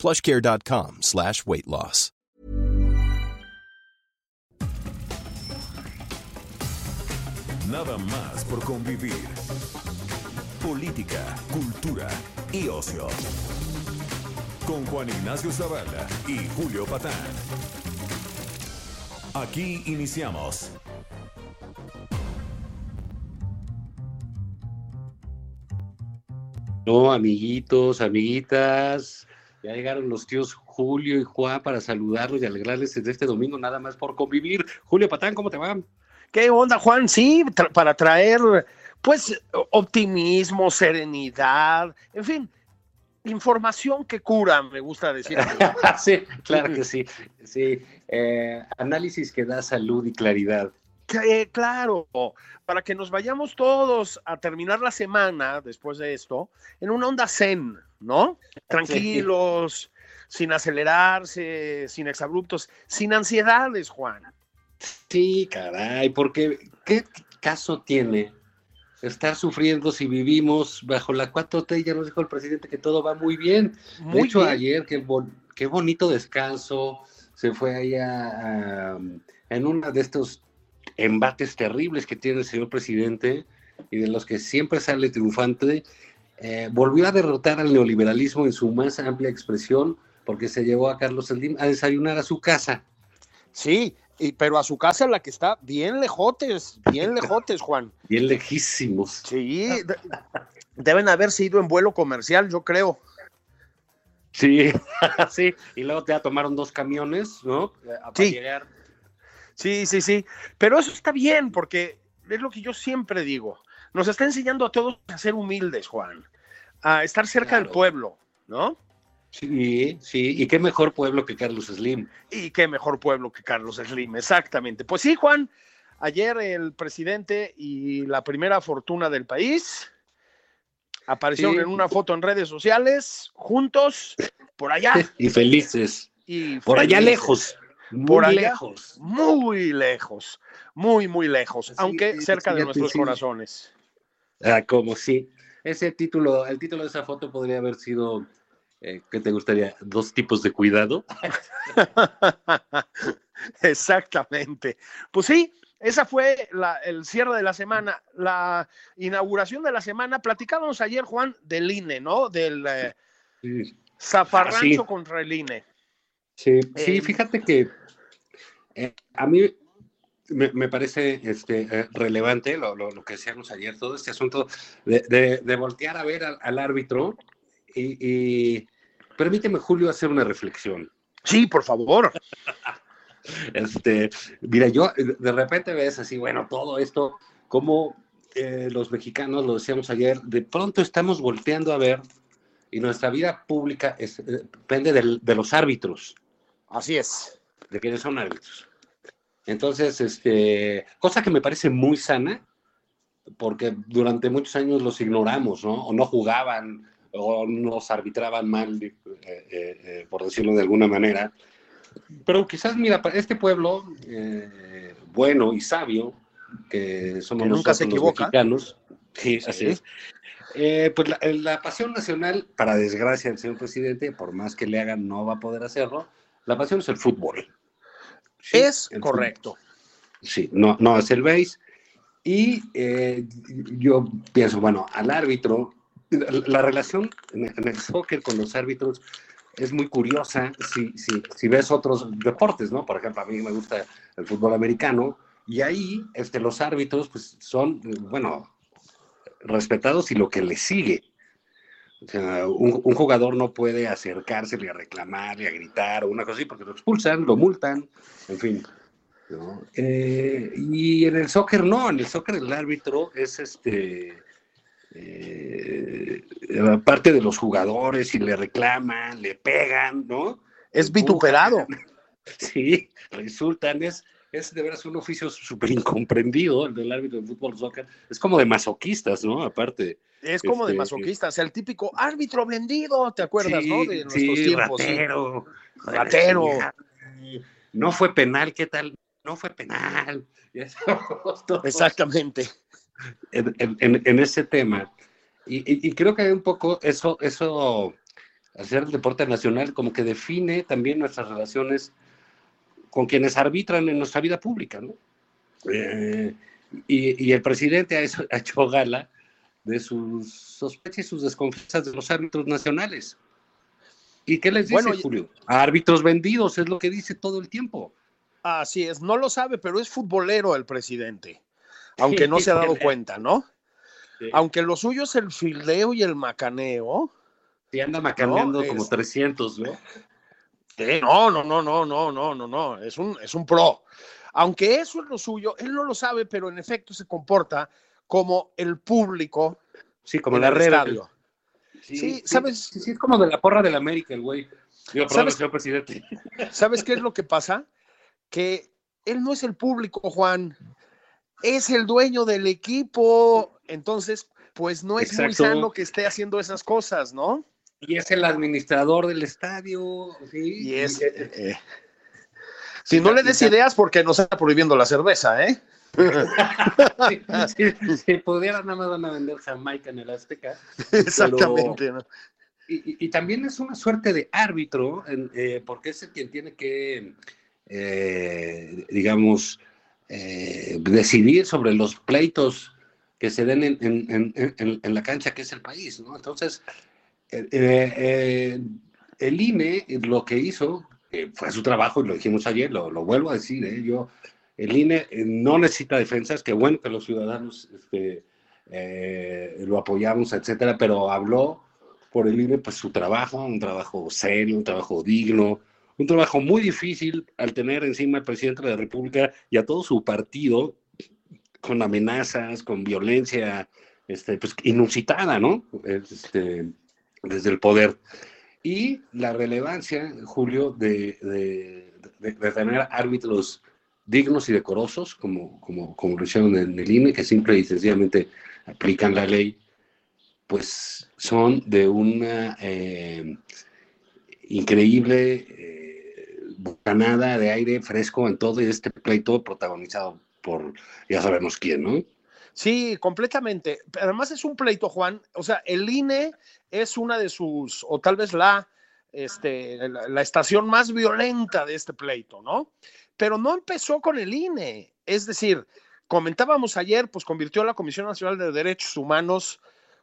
plushcare.com slash weight loss. Nada más por convivir. Política, cultura y ocio. Con Juan Ignacio Zavala y Julio Patán. Aquí iniciamos. No, amiguitos, amiguitas. Ya llegaron los tíos Julio y Juan para saludarlos y alegrarles desde este domingo nada más por convivir. Julio Patán, ¿cómo te va? ¿Qué onda, Juan? Sí, tra- para traer, pues, optimismo, serenidad, en fin, información que cura, me gusta decir. sí, claro que sí. Sí, eh, análisis que da salud y claridad. Claro, para que nos vayamos todos a terminar la semana después de esto en una onda zen, ¿no? Tranquilos, sin acelerarse, sin exabruptos, sin ansiedades, Juan. Sí, caray, porque ¿qué caso tiene estar sufriendo si vivimos bajo la 4T? Ya nos dijo el presidente que todo va muy bien. De Muy hecho, bien. ayer, qué, bon- qué bonito descanso. Se fue allá en uno de estos embates terribles que tiene el señor presidente y de los que siempre sale triunfante. Eh, volvió a derrotar al neoliberalismo en su más amplia expresión porque se llevó a Carlos Slim a desayunar a su casa. Sí, y, pero a su casa la que está bien lejotes, bien lejotes, Juan. Bien lejísimos. Sí, de- deben haberse ido en vuelo comercial, yo creo. Sí, sí. Y luego ya tomaron dos camiones, ¿no? Sí. llegar. Sí, sí, sí. Pero eso está bien, porque es lo que yo siempre digo. Nos está enseñando a todos a ser humildes, Juan, a estar cerca del pueblo, ¿no? Sí, sí. Y qué mejor pueblo que Carlos Slim. Y qué mejor pueblo que Carlos Slim, exactamente. Pues sí, Juan, ayer el presidente y la primera fortuna del país aparecieron Sí. en una foto en redes sociales, juntos, por allá. Y felices. Y Por allá lejos. Muy Por allá. lejos. Muy lejos, muy, muy lejos, Sí, aunque sí, cerca de nuestros corazones. Ah, como sí. Ese título, el título de esa foto podría haber sido, eh, ¿qué te gustaría? Dos tipos de cuidado. Exactamente. Pues sí, esa fue la- el cierre de la semana, la inauguración de la semana. Platicábamos ayer, Juan, del INE, ¿no? Del eh, Sí, zafarrancho sí. contra el INE. sí, sí, Eh, fíjate que eh, a mí me, me parece este, eh, relevante lo, lo- lo que decíamos ayer, todo este asunto de, de- de voltear a ver al, al árbitro y, y permíteme, Julio, hacer una reflexión. Sí, por favor. Este, mira, yo eh, de repente ves así, bueno, todo esto, como eh, los mexicanos, lo decíamos ayer, de pronto estamos volteando a ver y nuestra vida pública es- depende del- de los árbitros, Así es. de quienes son árbitros. Entonces, este, cosa que me parece muy sana, porque durante muchos años los ignoramos, ¿no? O no jugaban, o nos arbitraban mal, eh, eh, eh, por decirlo de alguna manera. Pero quizás, mira, para este pueblo eh, bueno y sabio, que somos Que nunca se nosotros los equivoca. mexicanos, sí, así Sí. es. Pues la, la pasión nacional, para desgracia del señor presidente, por más que le hagan, no va a poder hacerlo. La pasión es el fútbol. Sí, es el correcto. Sí, no, no es el base. Y eh, yo pienso, bueno, al árbitro, la, la relación en, en el soccer con los árbitros es muy curiosa si, si, si ves otros deportes, ¿no? Por ejemplo, a mí me gusta el fútbol americano y ahí este, los árbitros pues, son, eh, bueno, respetados y lo que les sigue. O sea, un, un jugador no puede acercársele a reclamarle, a gritar o una cosa así porque lo expulsan, lo multan, en fin. ¿no? Eh, y en el soccer no, en el soccer el árbitro es este eh, parte de los jugadores y le reclaman, le pegan, ¿no? Es vituperado. Sí, lo insultan, es, es de veras un oficio súper incomprendido el del árbitro de fútbol soccer. Es como de masoquistas, ¿no? Aparte. Es como de Este, masoquistas, el típico árbitro vendido, ¿te acuerdas, sí, no? De nuestros sí, tiempos. ratero. Ratero. No fue penal, ¿qué tal? No fue penal. Exactamente. En, en- en- en ese tema. Y, y- y creo que un poco eso, eso, hacer el deporte nacional como que define también nuestras relaciones con quienes arbitran en nuestra vida pública, ¿no? Eh, y, y el presidente ha hecho, ha hecho gala de sus sospechas y sus desconfianzas de los árbitros nacionales. ¿Y qué les dice, Bueno, Julio? A árbitros vendidos, es lo que dice todo el tiempo. Así es, no lo sabe, pero es futbolero el presidente, aunque no se ha dado cuenta, ¿no? Aunque lo suyo es el fildeo y el macaneo. Y anda macaneando No, como es- 300, ¿no? no, no, no, no, no, no, no, no, es un, es un pro. Aunque eso es lo suyo, él no lo sabe, pero en efecto se comporta como el público Sí, como en la el red. estadio. Sí, ¿sabes? Sí, sí, es como de la porra del América, el güey. Digo, perdón, ¿Sabes? señor presidente. ¿Sabes qué es lo que pasa? Que él no es el público, Juan, es el dueño del equipo. Entonces, pues no es muy sano que esté haciendo esas cosas, ¿no? Y es el administrador del estadio. Sí, Y es. eh, eh, si no le des ideas, porque nos está prohibiendo la cerveza, ¿eh? sí, si pudieran, nada más van a vender Jamaica en el Azteca. Exactamente. ¿no? Y, y- y también es una suerte de árbitro, en- eh, porque es el quien tiene que, eh, digamos, eh, decidir sobre los pleitos que se den en, la cancha que es el país, ¿no? Entonces, el INE lo que hizo fue su trabajo, y lo dijimos ayer, lo, lo vuelvo a decir, yo, el INE eh, no necesita defensas, que bueno que los ciudadanos este, eh, lo apoyamos, etcétera, pero habló por el INE pues su trabajo, un trabajo serio, un trabajo digno, un trabajo muy difícil al tener encima al presidente de la República y a todo su partido con amenazas, con violencia este, pues, inusitada, ¿no? Este, desde el poder. Y la relevancia, Julio, de, de- tener árbitros dignos y decorosos, como, como, como lo hicieron en el INE, que simple y sencillamente aplican la ley, pues son de una eh, increíble eh, bocanada de aire fresco en todo este pleito protagonizado por ya sabemos quién, ¿no? Sí, completamente. Además es un pleito, Juan. O sea, el INE es una de sus, o tal vez la, este, la, la estación más violenta de este pleito, ¿no? Pero no empezó con el INE. Es decir, comentábamos ayer, pues convirtió a la Comisión Nacional de Derechos Humanos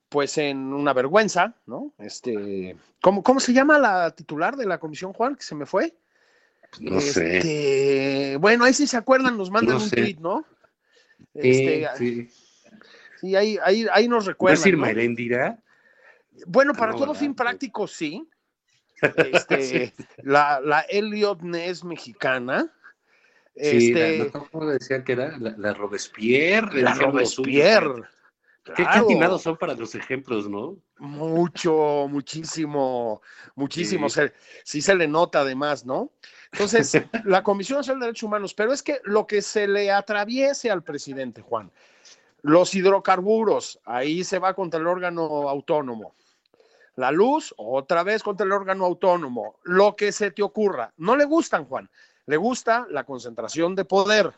pues en una vergüenza, ¿no? Este, ¿cómo, cómo se llama la titular de la comisión, Juan? Que se me fue. No sé. Este, Bueno, ahí sí se acuerdan, nos mandan No un sé. tweet, ¿no? Sí, Este, sí. sí, ahí, ahí, ahí nos ¿Va a recuerdan. decir ¿no? Bueno, Ah, para no, todo fin práctico, sí. Este, la, la Elliot Ness mexicana. Sí, Este, la, ¿cómo decían que era? La, la Robespierre. la los. Robespierre. Qué, qué Claro. atinados son para los ejemplos, ¿no? Mucho, muchísimo, muchísimo. Sí. Se- sí se le nota además, ¿no? Entonces, la Comisión Nacional de Derechos Humanos, pero es que lo que se le atraviese al presidente, Juan, los hidrocarburos, ahí se va contra el órgano autónomo. La luz, otra vez contra el órgano autónomo. Lo que se te ocurra. No le gustan, Juan. Le gusta la concentración de poder.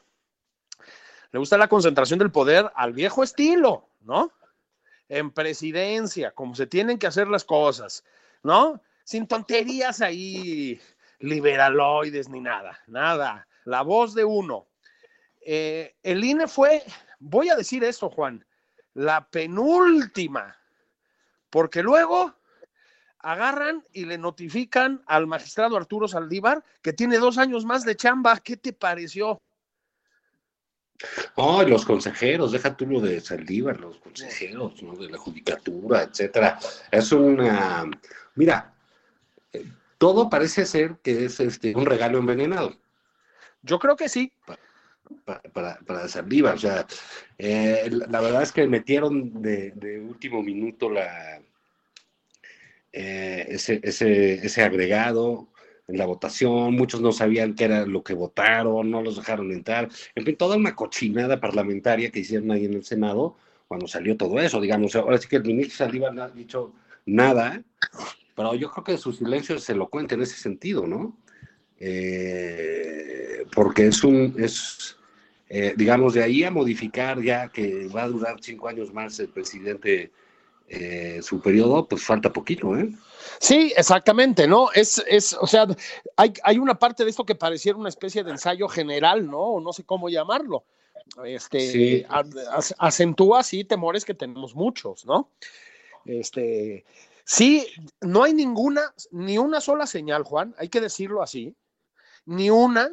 Le gusta la concentración del poder al viejo estilo, ¿no? En presidencia, como se tienen que hacer las cosas, ¿no? Sin tonterías ahí liberaloides ni nada, nada. La voz de uno. Eh, el INE fue, voy a decir esto, Juan, la penúltima, porque luego agarran y le notifican al magistrado Arturo Saldívar que tiene dos años más de chamba. ¿Qué te pareció? Oh, los consejeros, deja tú lo de Saldívar, los consejeros, ¿no? De la judicatura, etcétera. Es una. Mira, eh, todo parece ser que es este, un regalo envenenado. Yo creo que sí. para, para, para Saldívar. O sea, eh, la, la verdad es que metieron de, de último minuto la, eh, ese, agregado. en la votación, muchos no sabían qué era lo que votaron, no los dejaron entrar, en fin, toda una cochinada parlamentaria que hicieron ahí en el Senado cuando salió todo eso, digamos, ahora sí que el ministro Saldívar no ha dicho nada, pero yo creo que su silencio es elocuente en ese sentido, ¿no? Eh, porque es un, es, eh, digamos, de ahí a modificar ya que va a durar cinco años más el presidente eh, su periodo, pues falta poquito, ¿eh? Sí, exactamente, ¿no? Es, es, o sea, hay, hay una parte de esto que pareciera una especie de ensayo general, ¿no? O no sé cómo llamarlo. Este, Sí. a- a- acentúa, sí, temores que tenemos muchos, ¿no? Este, sí, no hay ninguna, ni una sola señal, Juan, hay que decirlo así, ni una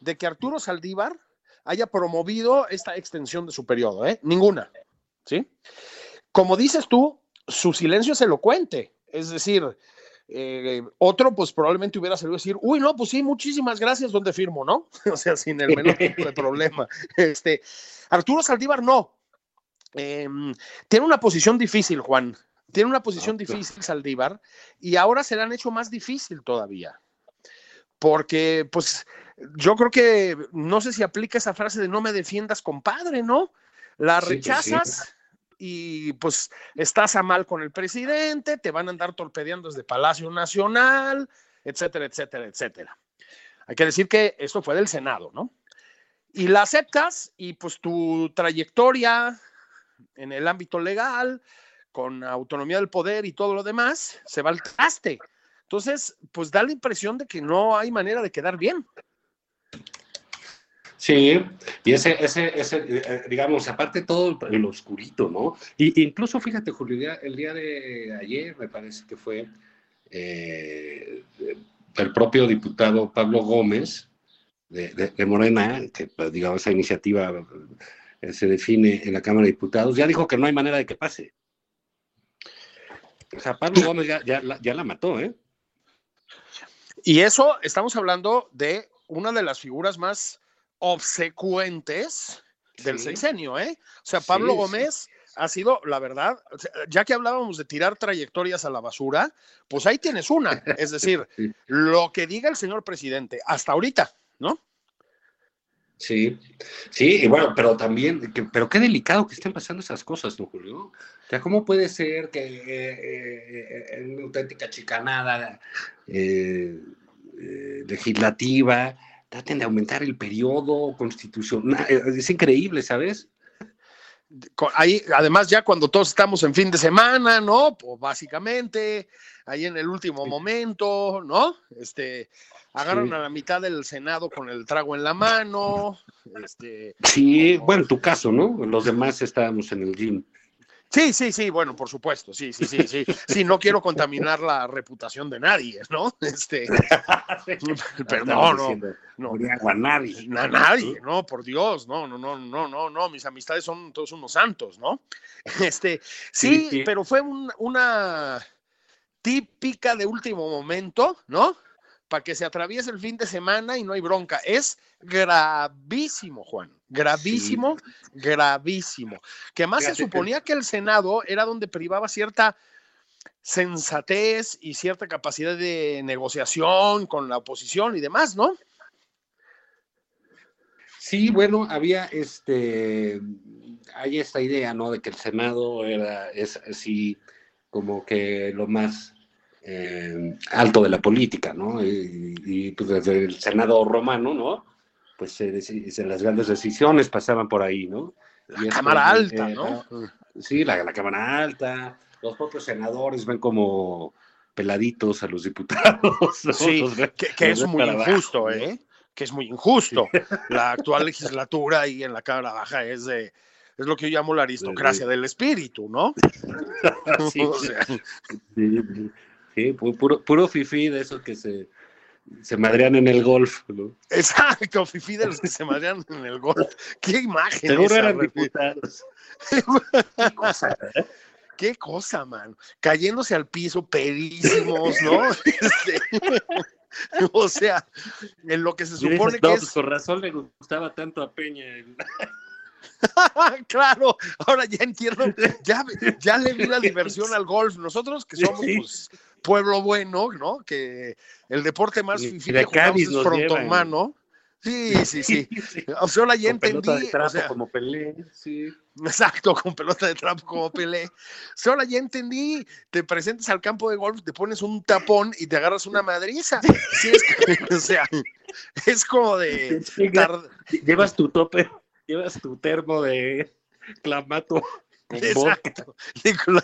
de que Arturo Saldívar haya promovido esta extensión de su periodo, ¿eh? Ninguna, ¿sí? Como dices tú, su silencio es elocuente, es decir, eh, otro pues probablemente hubiera salido a decir, uy, no, pues sí, muchísimas gracias, ¿dónde firmo, no? o sea, sin el menor tipo de problema. Este, Arturo Saldívar no. Eh, tiene una posición difícil, Juan. Tiene una posición Ah, difícil Saldívar y ahora se le han hecho más difícil todavía. Porque, pues, yo creo que no sé si aplica esa frase de no me defiendas, compadre, ¿no? La Sí, sí. Y pues estás a mal con el presidente, te van a andar torpedeando desde Palacio Nacional, etcétera, etcétera, etcétera. Hay que decir que esto fue del Senado, ¿no? Y la aceptas y pues tu trayectoria en el ámbito legal, con autonomía del poder y todo lo demás, se va al traste. Entonces, pues da la impresión de que no hay manera de quedar bien. Sí, y ese, ese, ese eh, digamos, aparte todo el, oscurito, ¿no? Y incluso, fíjate, Julio, el día, de ayer, me parece que fue eh, el propio diputado Pablo Gómez de, de- de Morena, que pues, digamos esa iniciativa eh, se define en la Cámara de Diputados, ya dijo que no hay manera de que pase. O sea, Pablo Gómez ya, ya la mató, ¿eh? Y eso estamos hablando de una de las figuras más obsecuentes del Sí. sexenio, ¿eh? O sea, Pablo Sí, sí. Gómez ha sido, la verdad, ya que hablábamos de tirar trayectorias a la basura, pues ahí tienes una. Es decir, lo que diga el señor presidente, hasta ahorita, ¿no? Sí, sí, y bueno, pero también, que- pero qué delicado que estén pasando esas cosas, ¿no, Julio? O sea, ¿cómo puede ser que eh, eh, en una auténtica chicanada eh, eh, legislativa traten de aumentar el periodo constitucional? Eh, Es increíble, ¿sabes? Ahí, además, ya cuando todos estamos en fin de semana, ¿no? Pues básicamente, ahí en el último Sí. momento, ¿no? Este, agarran Sí. a la mitad del Senado con el trago en la mano, este, Sí, bueno, en tu caso, ¿no? Los demás estábamos en el gym. Sí, sí, sí, bueno, por supuesto, sí, sí, sí, sí. Sí, no quiero contaminar la reputación de nadie, ¿no? Este, pero no, no, no, a nadie. a nadie, no, por Dios, no, no, no, no, no, no, mis amistades son todos unos santos, ¿no? Este, sí, Sí, sí. pero fue un- una típica de último momento, ¿no? Para que se atraviese el fin de semana y no hay bronca. Es gravísimo, Juan, gravísimo, gravísimo. Que más se suponía que el Senado era donde privaba cierta sensatez y cierta capacidad de negociación con la oposición y demás, ¿no? Sí, bueno, había este, hay esta idea, ¿no? De que el Senado era, es así como que lo más eh, alto de la política, ¿no? Y, y, pues desde el Senado romano, ¿no? Pues se se- las grandes decisiones pasaban por ahí, ¿no? La Y esto, Cámara eh, Alta, ¿no? Sí, la, la Cámara Alta, los propios senadores ven como peladitos a los diputados. ¿no? Sí, Los ven- que, que los es muy abajo, injusto, ¿no? ¿eh? Que es muy injusto. La actual legislatura ahí en la Cámara Baja es de es lo que yo llamo la aristocracia del espíritu, ¿no? Sí, O sea, Sí, sí, sí, pu- puro, puro fifí de esos que se, se madrean en el golf, ¿no? exacto, Fifi de los que se madrean en el golf. Qué imagen. Seguro esa, eran diputados. Qué cosa, man. Cayéndose al piso, pedísimos, ¿no? Este, o sea, en lo que se dices, supone no, que pues es. con razón le gustaba tanto a Peña. el- claro, ahora ya entiendo, ya, ya le vi la diversión al golf. Nosotros que somos Sí. pues, pueblo bueno, ¿no? Que el deporte más Y- fifí de que Cádiz es frontomano. Sí, sí, sí. O sea, ahora ya Con pelota entendí. de trapo o sea, como Pelé, sí. Exacto, con pelota de trapo como Pelé. Si ahora ya entendí, te presentas al campo de golf, te pones un tapón y te agarras una madriza. Sí, es que- o sea, es como de tar- Llevas tu tope, llevas tu termo de clamato con vodka. Exacto.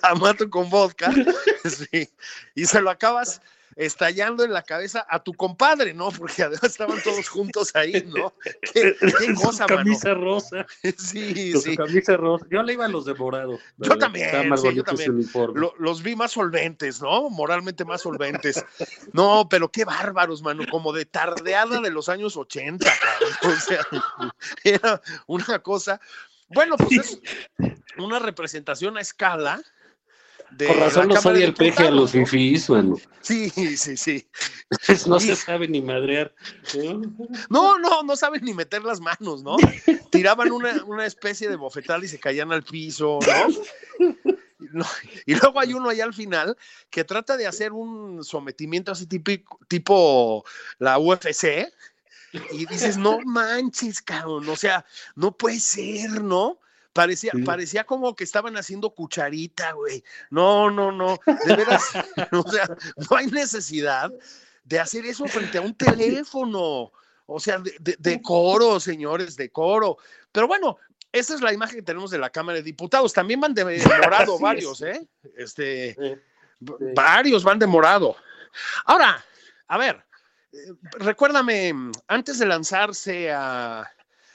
La mato con vodka. Sí. Y se lo acabas estallando en la cabeza a tu compadre, ¿no? Porque además estaban todos juntos ahí, ¿no? Qué, cosa, su mano. camisa rosa. Sí, Con sí. su camisa rosa. Yo le iba a los de morado. Yo también, Estaba más sí, yo también. Lo- los vi más solventes, ¿no? Moralmente más solventes. No, pero qué bárbaros, mano, como de tardeada de los años 80, cabrón. O sea, era una cosa. Bueno, pues es una representación a escala. De Con razón de odia el peje a los ¿no? fifís, mano. Sí, sí, sí. No Sí. se sabe ni madrear. ¿no? No, no, no saben ni meter las manos, ¿no? Tiraban una, una especie de bofetal y se caían al piso, ¿no? No, Y luego hay uno allá al final que trata de hacer un sometimiento así típico, tipo la UFC. Y dices, no manches, cabrón. O sea, no puede ser, ¿no? Parecía, Sí. parecía como que estaban haciendo cucharita, güey. No, no, no. De veras, o sea, no hay necesidad de hacer eso frente a un teléfono. O sea, de, de- de coro, señores, de coro. Pero bueno, esa es la imagen que tenemos de la Cámara de Diputados. También van de morado Así es. varios, ¿eh? Este, Eh, varios van de morado. Ahora, a ver, eh, recuérdame, antes de lanzarse a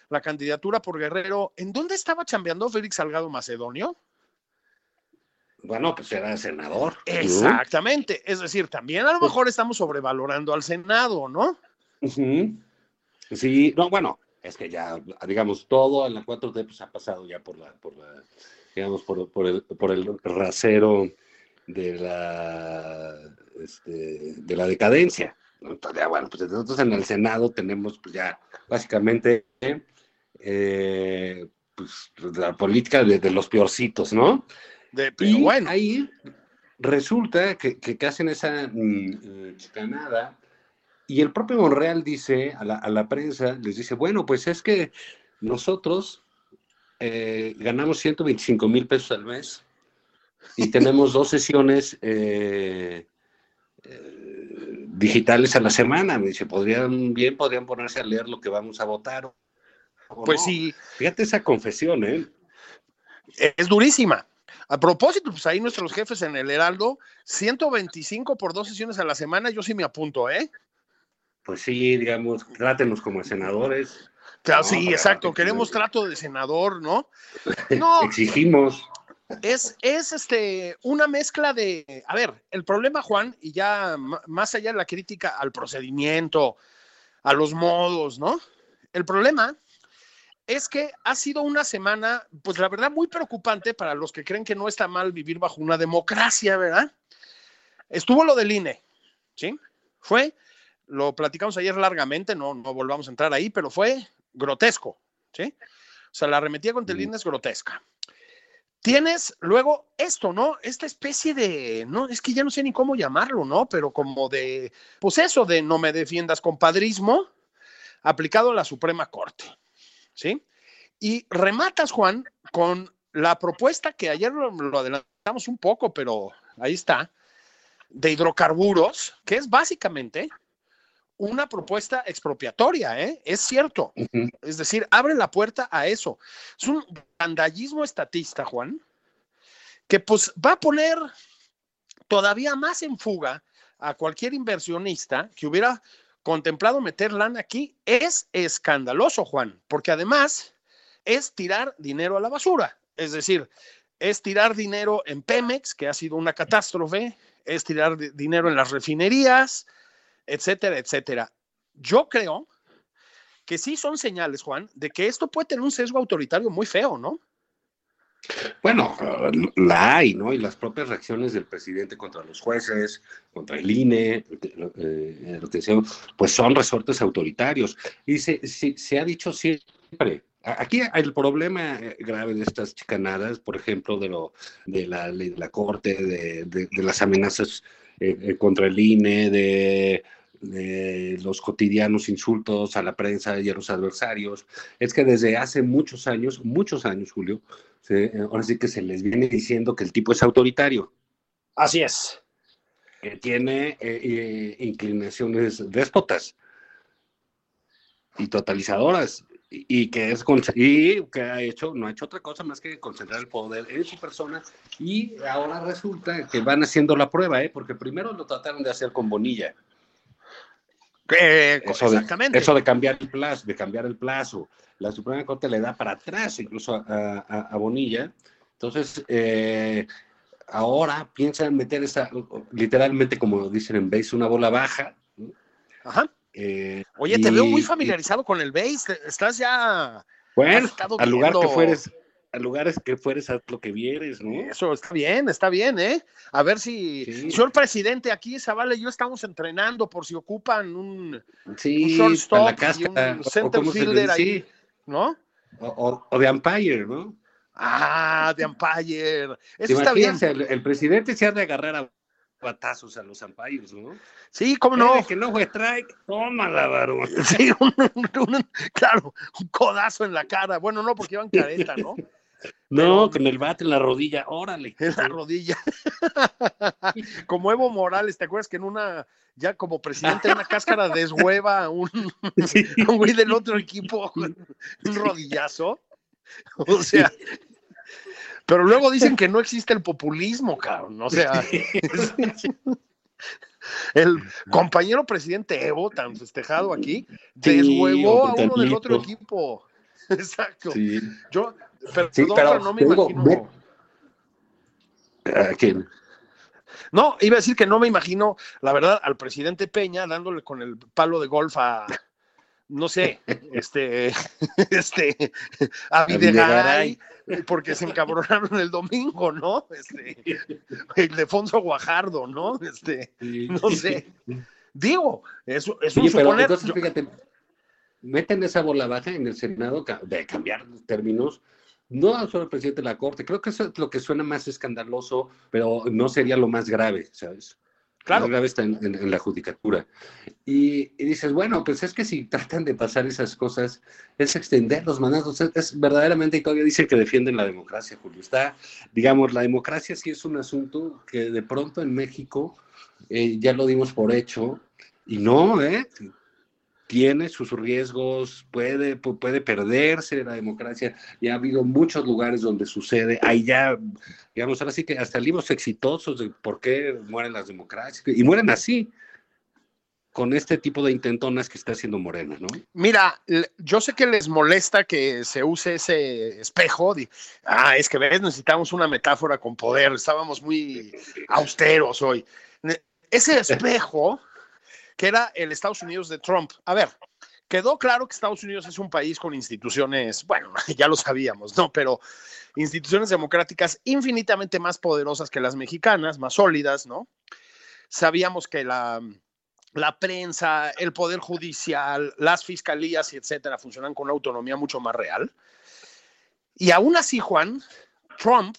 la candidatura por Guerrero, ¿en dónde estaba chambeando Félix Salgado Macedonio? Bueno, pues era senador. Exactamente. Es decir, también a lo mejor estamos sobrevalorando al Senado, ¿no? Sí, no, bueno, es que ya, digamos, todo en la 4T pues, ha pasado ya por la, por la digamos, por, por el, por el rasero de la, este, de la decadencia. Entonces, ya, bueno, pues nosotros en el Senado tenemos pues ya básicamente eh, pues, la política de, de los peorcitos, ¿no? De, pero Y bueno, ahí resulta que, que, que hacen esa mm, eh, chicanada y el propio Monreal dice a la, a la prensa, les dice, bueno, pues es que nosotros eh, ganamos 125 mil pesos al mes y tenemos dos sesiones eh, eh, digitales a la semana. Me dice, podrían, bien podrían ponerse a leer lo que vamos a votar. Pues no". sí, Fíjate esa confesión, ¿eh? es durísima. A propósito, pues ahí nuestros jefes en el Heraldo, 125 por dos sesiones a la semana, yo sí me apunto, ¿eh? Pues sí, digamos, trátenos como senadores. Claro, No, sí, exacto, queremos trato de senador, ¿no? No, Exigimos. es, es este, una mezcla de, a ver, el problema, Juan, y ya más allá de la crítica al procedimiento, a los modos, ¿no? El problema es que ha sido una semana, pues la verdad, muy preocupante para los que creen que no está mal vivir bajo una democracia, ¿verdad? Estuvo lo del INE, ¿sí? Fue, lo platicamos ayer largamente, no, no volvamos a entrar ahí, pero fue grotesco, ¿sí? O sea, la arremetida contra el. INE es grotesca. Tienes luego esto, ¿no? Esta especie de, no, es que ya no sé ni cómo llamarlo, ¿no? Pero como de, pues eso de no me defiendas compadrismo, aplicado a la Suprema Corte, ¿sí? Y rematas, Juan, con la propuesta que ayer lo, lo adelantamos un poco, pero ahí está, de hidrocarburos, que es básicamente una propuesta expropiatoria, ¿eh? Es cierto. Es decir, abre la puerta a eso. Es un vandalismo estatista, Juan, que pues va a poner todavía más en fuga a cualquier inversionista que hubiera contemplado meter lana aquí. Es escandaloso, Juan, porque además es tirar dinero a la basura. Es decir, es tirar dinero en Pemex, que ha sido una catástrofe, es tirar di- dinero en las refinerías, etcétera, etcétera. Yo creo que sí son señales, Juan, de que esto puede tener un sesgo autoritario muy feo, ¿no? Bueno, la hay, ¿no? Y las propias reacciones del presidente contra los jueces, contra el INE, eh, pues son resortes autoritarios. Y se, se, ha dicho siempre. Aquí el problema grave de estas chicanadas, por ejemplo, de, lo, de la de la corte, de, las amenazas eh, contra el INE, de, de, los cotidianos insultos a la prensa y a los adversarios. Es que desde hace muchos años, muchos años, Julio, se, ahora sí que se les viene diciendo que el tipo es autoritario. Así es. Que tiene eh, inclinaciones déspotas y totalizadoras y que es y que ha hecho no ha hecho otra cosa más que concentrar el poder en su persona y ahora resulta que van haciendo la prueba ¿eh? porque primero lo trataron de hacer con Bonilla eh, eso exactamente de, eso de cambiar el plazo de cambiar el plazo la Suprema Corte le da para atrás incluso a, a, Bonilla entonces eh, ahora piensan meter esa literalmente como dicen en base una bola baja Ajá eh, Oye, te veo muy familiarizado con el base. Estás ya. Bueno, al lugar que fueres, a lugares que fueres, a lo que vieres, ¿no? Eso está bien, está bien, ¿eh? A ver si. Sí. El presidente, aquí, Zavala y yo estamos entrenando por si ocupan un. Sí, un la casa, un center fielder ahí, ¿no? O, o, de umpire, ¿no? Ah, de umpire. Eso está bien. El, el, presidente se ha de agarrar a batazos a los umpires, ¿no? Sí, cómo no. Que no fue strike, tómala, varón. Sí, un, un, claro, un codazo en la cara. Bueno, no, porque iban careta, ¿no? No, con el bate en la rodilla, órale. En la rodilla. como Evo Morales, ¿te acuerdas que en una, ya como presidente de una cáscara deshueva a un, sí. un güey del otro equipo, un rodillazo? O sea, pero luego dicen que no existe el populismo, cabrón. O sea, el compañero presidente Evo, tan festejado aquí, deshuevó a uno del otro equipo. Exacto. Sí. Yo, perdón, sí, pero, no me imagino. ¿A quién? No, iba a decir que no me imagino, la verdad, al presidente Peña dándole con el palo de golf a, no sé, este, este, a Videgaray, porque se encabronaron el domingo, ¿no? Este, el Defonso Guajardo, ¿no? Este, no sé. Digo, eso es un pero entonces, fíjate, meten esa bola baja en el Senado de cambiar términos, no solo el presidente de la Corte, creo que eso es lo que suena más escandaloso, pero no sería lo más grave, ¿sabes? Claro. grave está en, en, en la judicatura. Y, y, dices, bueno, pues es que si tratan de pasar esas cosas, es extender los mandatos. Es, es, verdaderamente, y todavía dicen que defienden la democracia, Julio. Está, digamos, la democracia sí es un asunto que de pronto en México eh, ya lo dimos por hecho, y no, ¿eh? Tiene sus riesgos, puede, puede perderse la democracia, y ha habido muchos lugares donde sucede, hay ya, digamos, ahora sí que hasta libros exitosos de por qué mueren las democracias, y mueren así, con este tipo de intentonas que está haciendo Morena, ¿no? Mira, yo sé que les molesta que se use ese espejo, de, ah, es que ves, necesitamos una metáfora con poder, estábamos muy austeros hoy. Ese espejo que era el Estados Unidos de Trump. A ver, quedó claro que Estados Unidos es un país con instituciones, bueno, ya lo sabíamos, ¿no? Pero instituciones democráticas infinitamente más poderosas que las mexicanas, más sólidas, ¿no? Sabíamos que la, prensa, el poder judicial, las fiscalías etcétera funcionan con una autonomía mucho más real. Y aún así, Juan, Trump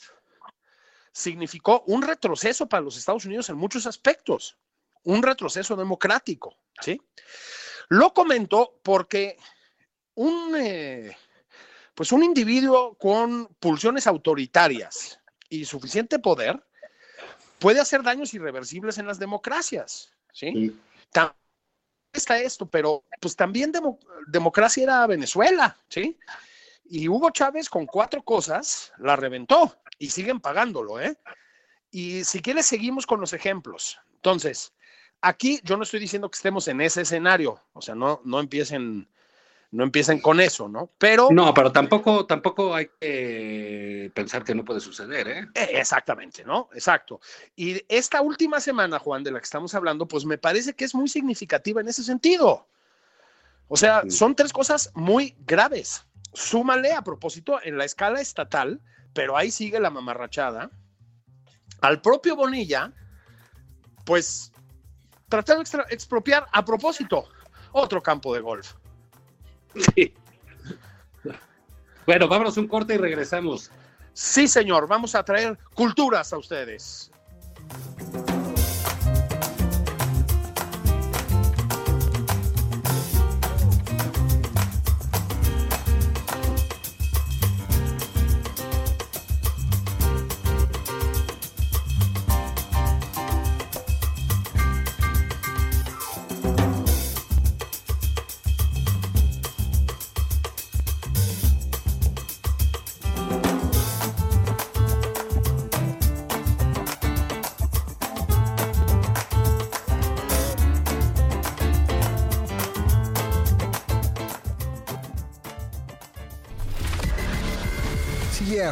significó un retroceso para los Estados Unidos en muchos aspectos un retroceso democrático, ¿sí? Lo comento porque un, eh, pues un individuo con pulsiones autoritarias y suficiente poder puede hacer daños irreversibles en las democracias, ¿sí? sí. Está esto, pero pues también demo, democracia era Venezuela, ¿sí? Y Hugo Chávez con cuatro cosas la reventó y siguen pagándolo, ¿eh? Y si quieres seguimos con los ejemplos. Entonces, Aquí yo no estoy diciendo que estemos en ese escenario, o sea, no, no empiecen, no empiecen con eso, ¿no? Pero no, pero tampoco, tampoco hay que pensar que no puede suceder, ¿eh? eh exactamente, ¿no? Exacto. Y esta última semana, Juan, de la que estamos hablando, pues me parece que es muy significativa en ese sentido. O sea, son tres cosas muy graves. Súmale a propósito en la escala estatal, pero ahí sigue la mamarrachada. Al propio Bonilla, pues trataron de expropiar a propósito otro campo de golf. Sí. Bueno, vámonos un corte y regresamos. Sí, señor, vamos a traer culturas a ustedes.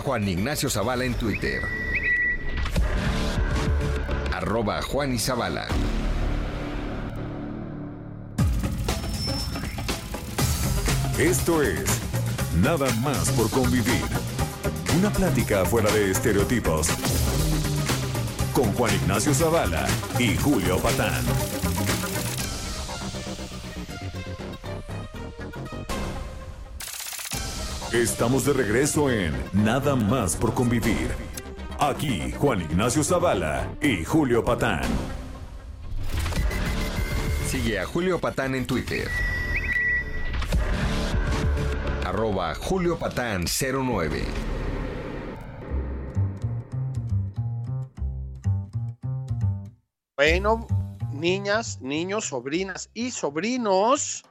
Juan Ignacio Zavala en Twitter. Arroba Juan. Esto es Nada más por convivir. Una plática fuera de estereotipos. Con Juan Ignacio Zavala y Julio Patán. Estamos de regreso en Nada más por convivir. Aquí Juan Ignacio Zavala y Julio Patán. Sigue a Julio Patán en Twitter. Arroba Julio Patán 09. Bueno, niñas, niños, sobrinas y sobrinos,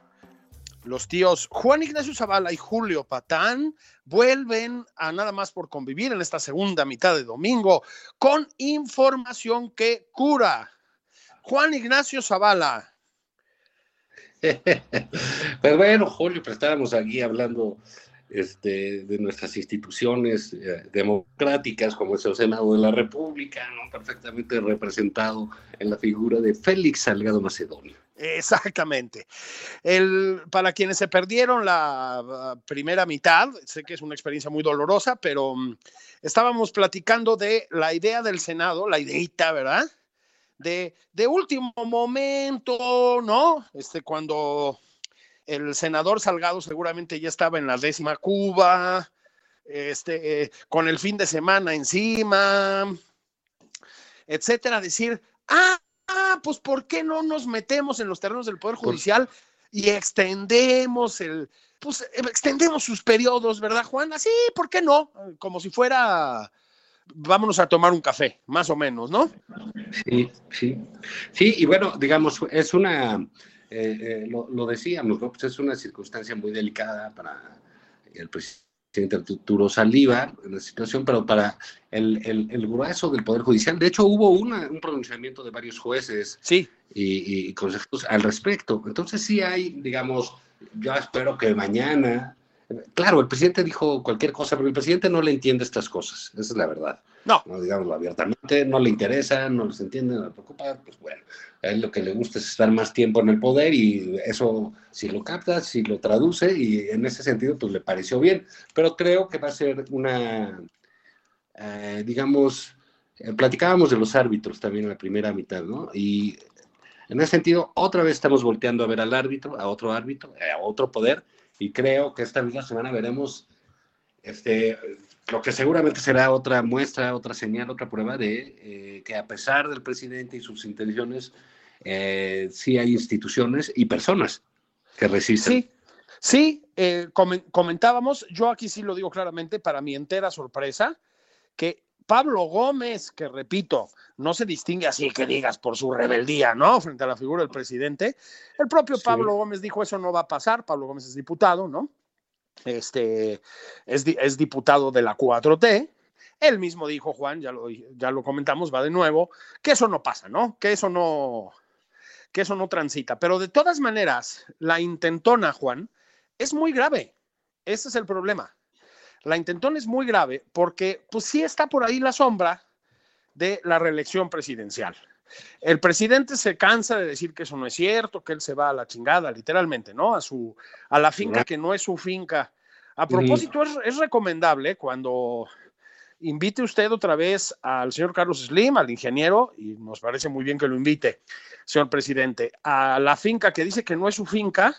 los tíos Juan Ignacio Zavala y Julio Patán vuelven a nada más por convivir en esta segunda mitad de domingo con información que cura. Juan Ignacio Zavala. Pues bueno, Julio, pues estábamos aquí hablando este, de nuestras instituciones eh, democráticas, como es el Senado de la República, ¿no? perfectamente representado en la figura de Félix Salgado Macedonio. Exactamente. El, para quienes se perdieron la uh, primera mitad, sé que es una experiencia muy dolorosa, pero um, estábamos platicando de la idea del Senado, la ideita, ¿verdad? De, de último momento, ¿no? Este, cuando el senador Salgado seguramente ya estaba en la décima Cuba, este, eh, con el fin de semana encima, etcétera, decir, ah, ah, pues ¿por qué no nos metemos en los terrenos del Poder Judicial y extendemos el, pues extendemos sus periodos, ¿verdad, Juan? Así, ¿por qué no? Como si fuera, vámonos a tomar un café, más o menos, ¿no? Sí, sí. Sí, y bueno, digamos, es una, eh, eh, lo, lo, decíamos, ¿no? Pues es una circunstancia muy delicada para el presidente Arturo Saliva en la situación, pero para el, el, el, grueso del Poder Judicial. De hecho, hubo una, un pronunciamiento de varios jueces sí. y, y, consejeros al respecto. Entonces sí hay, digamos, yo espero que mañana... Claro, el presidente dijo cualquier cosa, pero el presidente no le entiende estas cosas, esa es la verdad. No. no digámoslo abiertamente, no le interesa, no les entiende, no le preocupa, pues bueno, a él lo que le gusta es estar más tiempo en el poder y eso si lo capta, si lo traduce y en ese sentido pues le pareció bien, pero creo que va a ser una, eh, digamos, eh, platicábamos de los árbitros también en la primera mitad, ¿no? Y en ese sentido otra vez estamos volteando a ver al árbitro, a otro árbitro, a otro poder y creo que esta misma semana veremos este, lo que seguramente será otra muestra, otra señal, otra prueba de eh, que a pesar del presidente y sus intenciones, eh, sí hay instituciones y personas que resisten. Sí, sí, eh, comentábamos, yo aquí sí lo digo claramente, para mi entera sorpresa, que Pablo Gómez, que repito, no se distingue así que digas por su rebeldía, ¿no? Frente a la figura del presidente. El propio sí. Pablo Gómez dijo eso no va a pasar. Pablo Gómez es diputado, ¿no? Este es, es diputado de la 4T. Él mismo dijo, Juan, ya lo, ya lo comentamos, va de nuevo, que eso no pasa, ¿no? Que eso no, que eso no transita. Pero de todas maneras, la intentona, Juan, es muy grave. Ese es el problema. La intentona es muy grave porque, pues sí está por ahí la sombra de la reelección presidencial. El presidente se cansa de decir que eso no es cierto, que él se va a la chingada, literalmente, ¿no? A su, a la finca que no es su finca. A propósito, es, es recomendable cuando invite usted otra vez al señor Carlos Slim, al ingeniero, y nos parece muy bien que lo invite, señor presidente, a la finca que dice que no es su finca,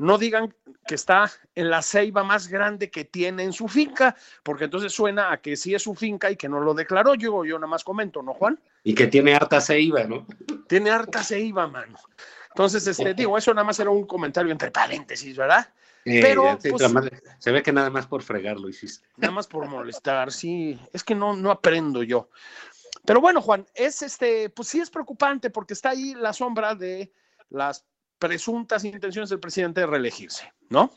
no digan que está en la ceiba más grande que tiene en su finca, porque entonces suena a que sí es su finca y que no lo declaró. Yo, yo nada más comento, ¿no, Juan? Y que tiene harta ceiba, ¿no? Tiene harta ceiba, mano. Entonces, este, digo, eso nada más era un comentario entre paréntesis, ¿verdad? Eh, Pero sí, pues, se ve que nada más por fregar lo hiciste. Nada más por molestar, sí. Es que no, no aprendo yo. Pero bueno, Juan, es este, pues sí es preocupante porque está ahí la sombra de las presuntas intenciones del presidente de reelegirse, ¿no?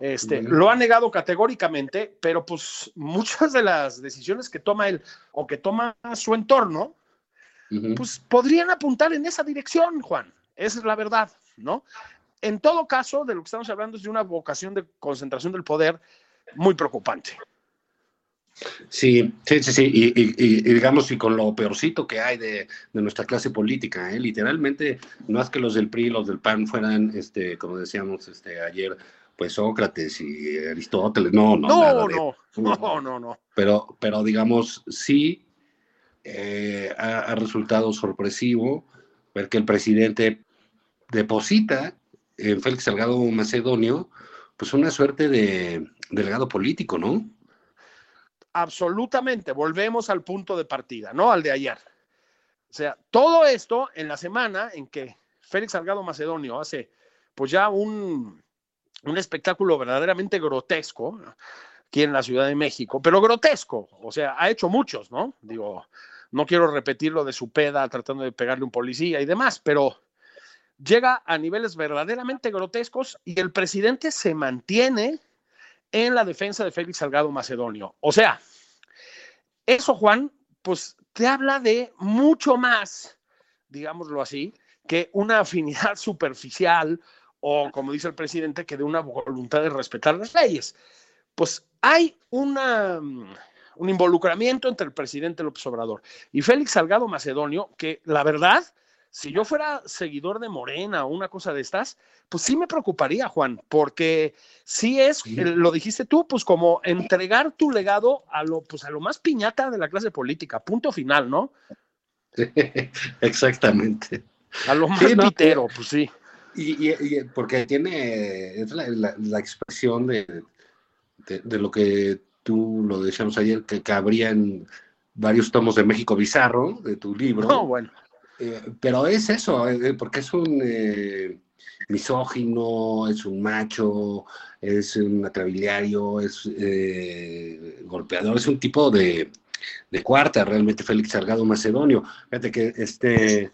Este. Lo ha negado categóricamente, pero pues muchas de las decisiones que toma él o que toma su entorno, uh -huh. pues podrían apuntar en esa dirección, Juan. Esa es la verdad, ¿no? En todo caso, de lo que estamos hablando es de una vocación de concentración del poder muy preocupante. Sí, sí, sí, sí. Y, y- y- y digamos, y con lo peorcito que hay de, de nuestra clase política, ¿eh? literalmente, no es que los del PRI, los del PAN fueran, este, como decíamos este, ayer, pues Sócrates y Aristóteles, no, no, nada No, de- no, no, no, no. pero, pero digamos, sí eh, ha, ha resultado sorpresivo ver que el presidente deposita en Félix Salgado Macedonio, pues una suerte de delegado político, ¿no? Absolutamente. Volvemos al punto de partida, ¿no? Al de ayer. O sea, todo esto en la semana en que Félix Salgado Macedonio hace, pues ya un, un espectáculo verdaderamente grotesco aquí en la Ciudad de México, pero grotesco. O sea, ha hecho muchos, ¿no? Digo, no quiero repetir lo de su peda tratando de pegarle un policía y demás, pero llega a niveles verdaderamente grotescos y el presidente se mantiene en la defensa de Félix Salgado Macedonio. O sea, eso, Juan, pues te habla de mucho más, digámoslo así, que una afinidad superficial o, como dice el presidente, que de una voluntad de respetar las leyes. Pues hay una, un involucramiento entre el presidente López Obrador y Félix Salgado Macedonio, que la verdad, si yo fuera seguidor de Morena o una cosa de estas, pues sí me preocuparía, Juan, porque sí es, Sí. eh, lo dijiste tú, pues como entregar tu legado a lo, pues a lo más piñata de la clase política, punto final, ¿no? Exactamente. A lo más Sí, no, pitero, pues sí. Y, y- y porque tiene, es la, la- la expresión de, de, de lo que tú lo decíamos ayer, que cabría en varios tomos de México Bizarro, de tu libro. No, bueno. Eh, pero es eso, eh, porque es un eh, misógino, es un macho, es un atrabiliario, es eh, golpeador, es un tipo de, de cuarta realmente Félix Salgado Macedonio. Fíjate que este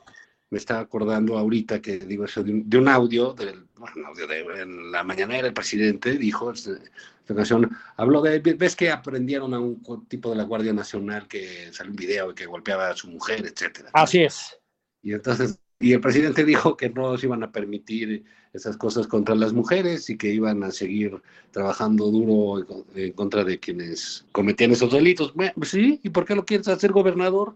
me estaba acordando ahorita que digo eso de un, de un audio, del, bueno, audio de en la mañanera el presidente dijo este, esta ocasión, habló de, ves que aprendieron a un tipo de la Guardia Nacional que salió un video que golpeaba a su mujer, etcétera. Así es. Y entonces, y el presidente dijo que no se iban a permitir esas cosas contra las mujeres y que iban a seguir trabajando duro en con- en contra de quienes cometían esos delitos. Bueno, pues sí, ¿y por qué lo quieres hacer gobernador?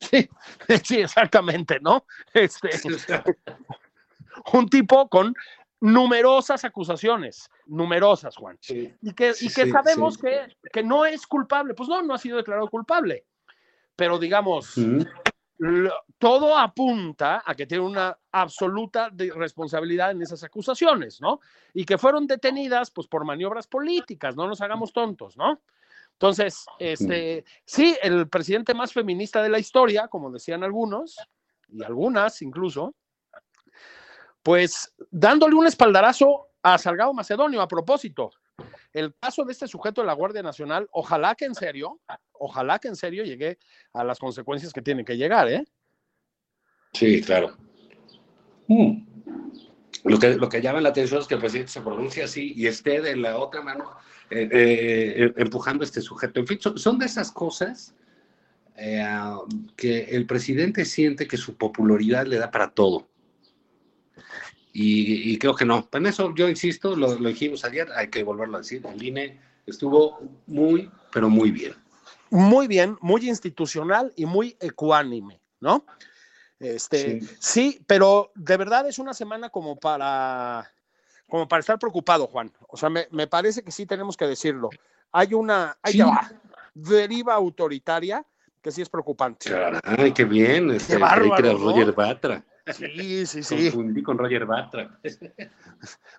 Sí, sí, exactamente, ¿no? Este, un tipo con numerosas acusaciones, numerosas, Juan. Sí, Y que, y que Sí, sabemos sí. Que, que no es culpable. Pues no, no ha sido declarado culpable. Pero digamos, todo apunta a que tiene una absoluta responsabilidad en esas acusaciones, ¿no? Y que fueron detenidas, pues, por maniobras políticas, no nos hagamos tontos, ¿no? Entonces, este, sí, el presidente más feminista de la historia, como decían algunos, y algunas incluso, pues dándole un espaldarazo a Salgado Macedonio a propósito. El caso de este sujeto de la Guardia Nacional, ojalá que en serio, ojalá que en serio llegue a las consecuencias que tienen que llegar, ¿eh? Sí, claro. Mm. Lo que, llama la atención es que el presidente se pronuncia así y esté de la otra mano eh, eh, empujando a este sujeto. En fin, son, de esas cosas eh, que el presidente siente que su popularidad le da para todo. Y, y creo que no. En eso yo insisto, lo, lo dijimos ayer, hay que volverlo a decir. El INE estuvo muy, pero muy bien. Muy bien, muy institucional y muy ecuánime, ¿no? Este, Sí. sí. pero de verdad es una semana como para, como para estar preocupado, Juan. O sea, me, me parece que sí tenemos que decirlo. Hay una, hay Sí. deriva autoritaria que sí es preocupante. Ay, qué bien. Este, que bárbaro. Roger Batra. Sí, sí, sí. Confundí con Roger Batra.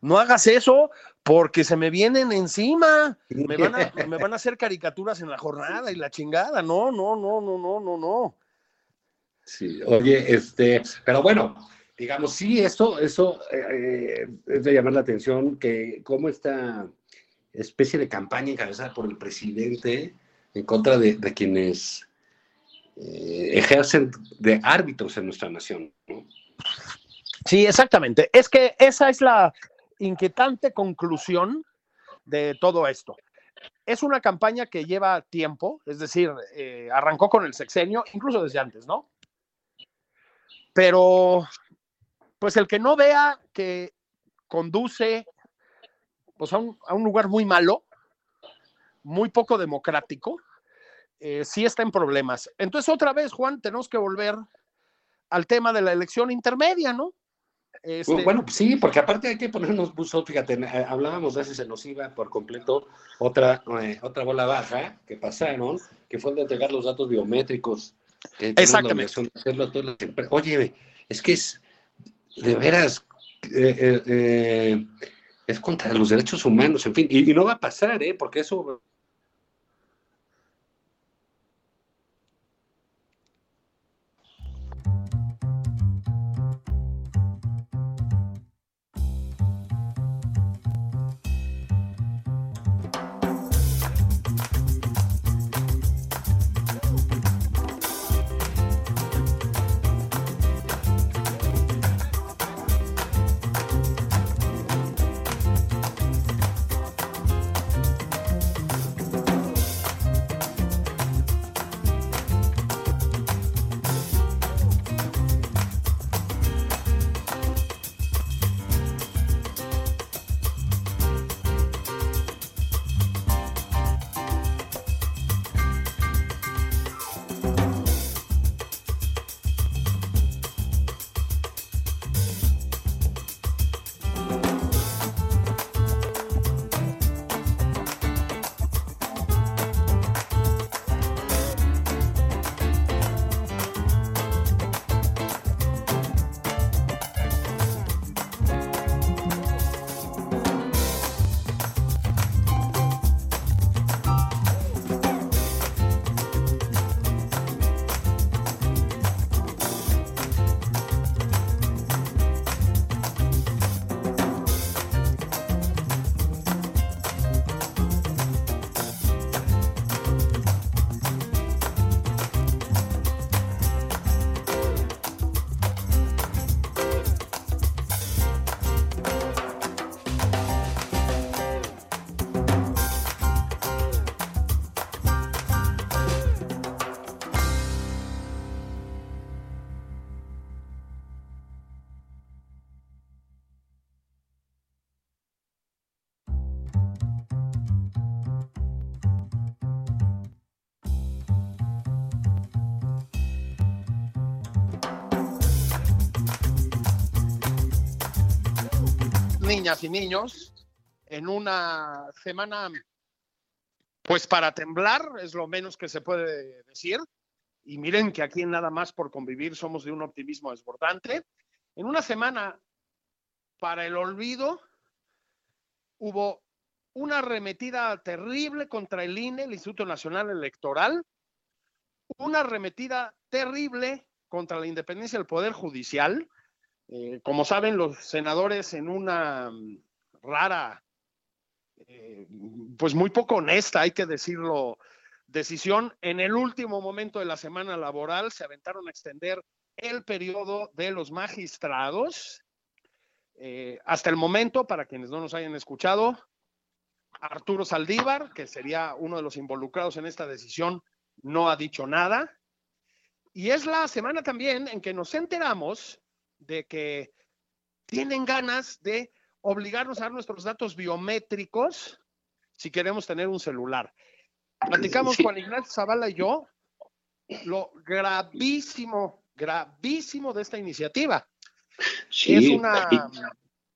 No hagas eso porque se me vienen encima. Me van, a, me van a hacer caricaturas en la jornada y la chingada. No, no, no, no, no, no, no. Sí, oye, este, pero bueno, digamos, sí, eso, eso eh, es de llamar la atención que cómo esta especie de campaña encabezada por el presidente en contra de, de quienes eh, ejercen de árbitros en nuestra nación, ¿no? Sí, exactamente. Es que esa es la inquietante conclusión de todo esto. Es una campaña que lleva tiempo, es decir, eh, arrancó con el sexenio, incluso desde antes, ¿no? Pero, pues el que no vea que conduce pues, a, un, a un lugar muy malo, muy poco democrático, eh, sí está en problemas. Entonces, otra vez, Juan, tenemos que volver al tema de la elección intermedia, ¿no? Este... Bueno, sí, porque aparte hay que ponernos buzos, fíjate, eh, hablábamos de ese se nos iba por completo otra, eh, otra bola baja que pasaron, que fue el de entregar los datos biométricos. Exactamente. Oye, es que es, de veras, eh, es contra los derechos humanos, en fin, y, y no va a pasar, ¿eh? Porque eso niñas y niños en una semana, pues para temblar, es lo menos que se puede decir. Y miren que aquí Nada más por convivir somos de un optimismo desbordante. En una semana para el olvido hubo una arremetida terrible contra el INE, el Instituto Nacional Electoral, una arremetida terrible contra la independencia del Poder Judicial, eh, como saben, los senadores en una mm, rara, eh, pues muy poco honesta, hay que decirlo, decisión, en el último momento de la semana laboral se aventaron a extender el periodo de los magistrados. Eh, hasta el momento, para quienes no nos hayan escuchado, Arturo Saldívar, que sería uno de los involucrados en esta decisión, no ha dicho nada. Y es la semana también en que nos enteramos de que tienen ganas de obligarnos a dar nuestros datos biométricos si queremos tener un celular. Platicamos Juan Ignacio Zavala y yo lo gravísimo, gravísimo de esta iniciativa. Es una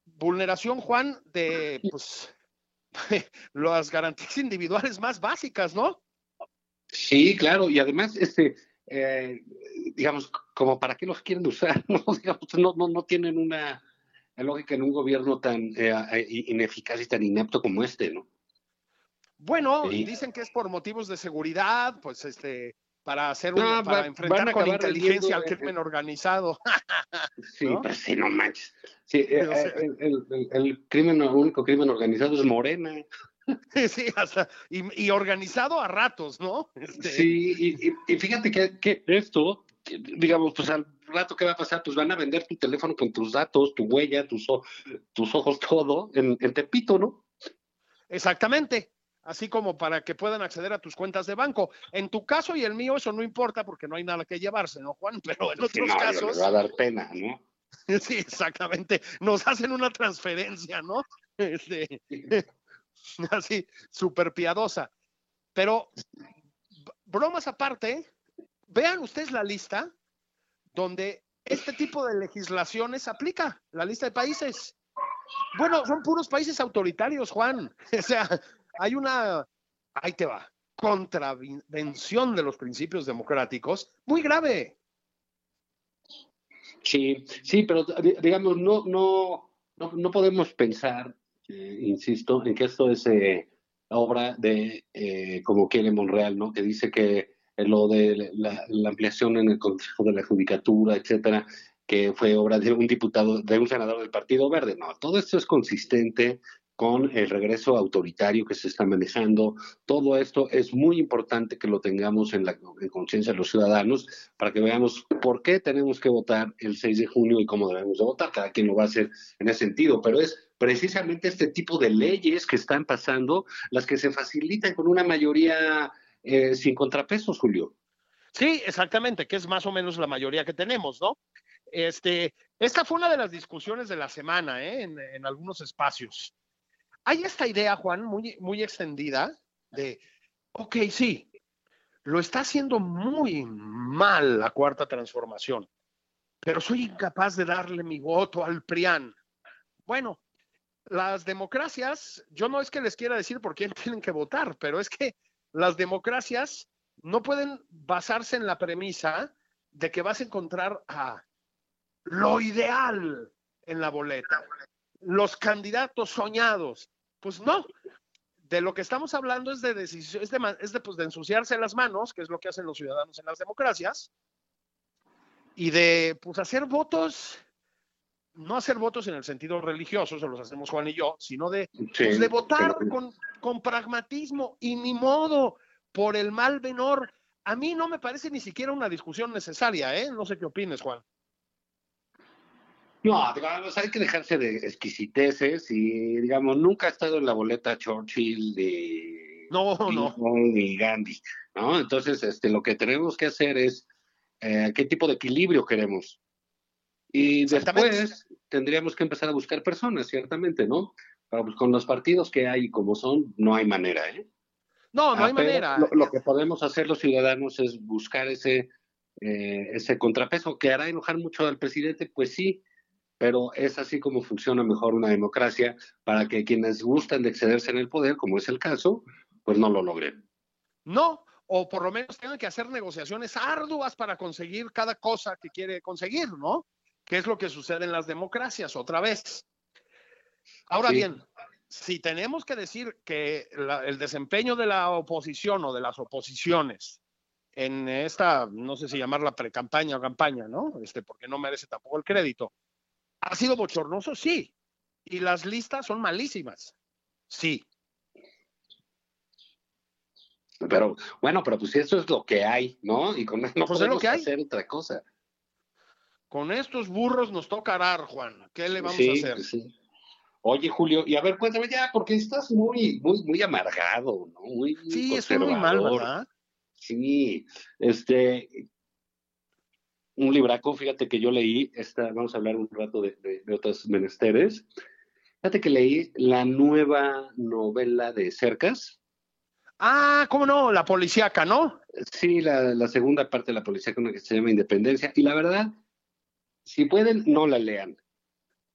vulneración, Juan, de pues, las garantías individuales más básicas, ¿no? Sí, claro, y además, este, eh, digamos, como para qué los quieren usar, ¿no? Digamos, no, no, no tienen una lógica en un gobierno tan eh, eh, ineficaz y tan inepto como este, ¿no? Bueno, dicen que es por motivos de seguridad, pues este, para hacer un, para enfrentar con inteligencia al crimen organizado. sí, pues sí, no manches. Sí, el, el, el, crimen, el único crimen organizado es Morena. Sí, hasta, y, organizado a ratos, ¿no? Este... Sí, y, fíjate que, esto, digamos, pues al rato que va a pasar, pues van a vender tu teléfono con tus datos, tu huella, tus, tus ojos, todo, en, en Tepito, ¿no? Exactamente así como para que puedan acceder a tus cuentas de banco. En tu caso y el mío eso no importa porque no hay nada que llevarse, ¿no, Juan? Pero en otros casos... va a dar pena, ¿no? Sí, exactamente. Nos hacen una transferencia, ¿no? Este, así, súper piadosa. Pero bromas aparte, vean ustedes la lista donde este tipo de legislaciones aplica, la lista de países. Bueno, son puros países autoritarios, Juan. O sea, hay una, ahí te va, contravención de los principios democráticos muy grave. Sí, sí, pero digamos, no, no, no, podemos pensar, eh, insisto, en que esto es eh, obra de, eh, como quiere Monreal, ¿no? Que dice que lo de la, ampliación en el Consejo de la Judicatura, etcétera, que fue obra de un diputado, de un senador del Partido Verde. No, todo esto es consistente con el regreso autoritario que se está manejando. Todo esto es muy importante que lo tengamos en la conciencia de los ciudadanos para que veamos por qué tenemos que votar el 6 de junio y cómo debemos de votar. Cada quien lo va a hacer en ese sentido, pero es precisamente este tipo de leyes que están pasando las que se facilitan con una mayoría eh, sin contrapesos, Julio. Sí, exactamente, que es más o menos la mayoría que tenemos, ¿no? Este, esta fue una de las discusiones de la semana, ¿eh? en, en, algunos espacios. Hay esta idea, Juan, muy, muy extendida de, ok, sí, lo está haciendo muy mal la cuarta transformación, pero soy incapaz de darle mi voto al PRIAN. Bueno, las democracias, yo no es que les quiera decir por quién tienen que votar, pero es que las democracias no pueden basarse en la premisa de que vas a encontrar a lo ideal en la boleta, los candidatos soñados. Pues no, de lo que estamos hablando es de decisión, es de, es de, pues, de ensuciarse las manos, que es lo que hacen los ciudadanos en las democracias, y de pues hacer votos no hacer votos en el sentido religioso, se los hacemos Juan y yo, sino de, pues, de votar con, con, pragmatismo y ni modo por el mal menor. A mí no me parece ni siquiera una discusión necesaria, ¿eh? No sé qué opines, Juan. No, digamos, hay que dejarse de exquisiteces y, digamos, nunca ha estado en la boleta Churchill de... No, no. Ni Gandhi, ¿no? Entonces, este, lo que tenemos que hacer es eh, qué tipo de equilibrio queremos. Y después tendríamos que empezar a buscar personas, ciertamente, ¿no? Pero pues, con los partidos que hay como son, no hay manera, ¿eh? No, no ah, hay manera. Lo, que podemos hacer los ciudadanos es buscar ese, eh, ese contrapeso que hará enojar mucho al presidente, pues sí, pero es así como funciona mejor una democracia para que quienes gustan de excederse en el poder, como es el caso, pues no lo logren. No, o por lo menos tengan que hacer negociaciones arduas para conseguir cada cosa que quiere conseguir, ¿no? ¿Qué es lo que sucede en las democracias otra vez? Ahora bien, si tenemos que decir que el desempeño de la oposición o de las oposiciones en esta, no sé si llamarla pre-campaña o campaña, ¿no? Este, porque no merece tampoco el crédito. ¿Ha sido bochornoso? Sí. ¿Y las listas son malísimas? Sí. Pero, bueno, pero pues eso es lo que hay, ¿no? Y con eso no pues podemos hacer otra cosa con estos burros nos toca arar, Juan. ¿Qué le vamos a hacer? Sí. Oye, Julio, y a ver, cuéntame ya, porque estás muy, muy, muy amargado, ¿no? Muy sí, es muy mal, ¿verdad? Sí, este, un libraco, fíjate que yo leí, esta, vamos a hablar un rato de, de, otros menesteres. Fíjate que leí la nueva novela de Cercas. Ah, ¿cómo no? La policíaca, ¿no? Sí, la, la segunda parte de la policíaca, una que se llama Independencia. Y la verdad, si pueden, no la lean.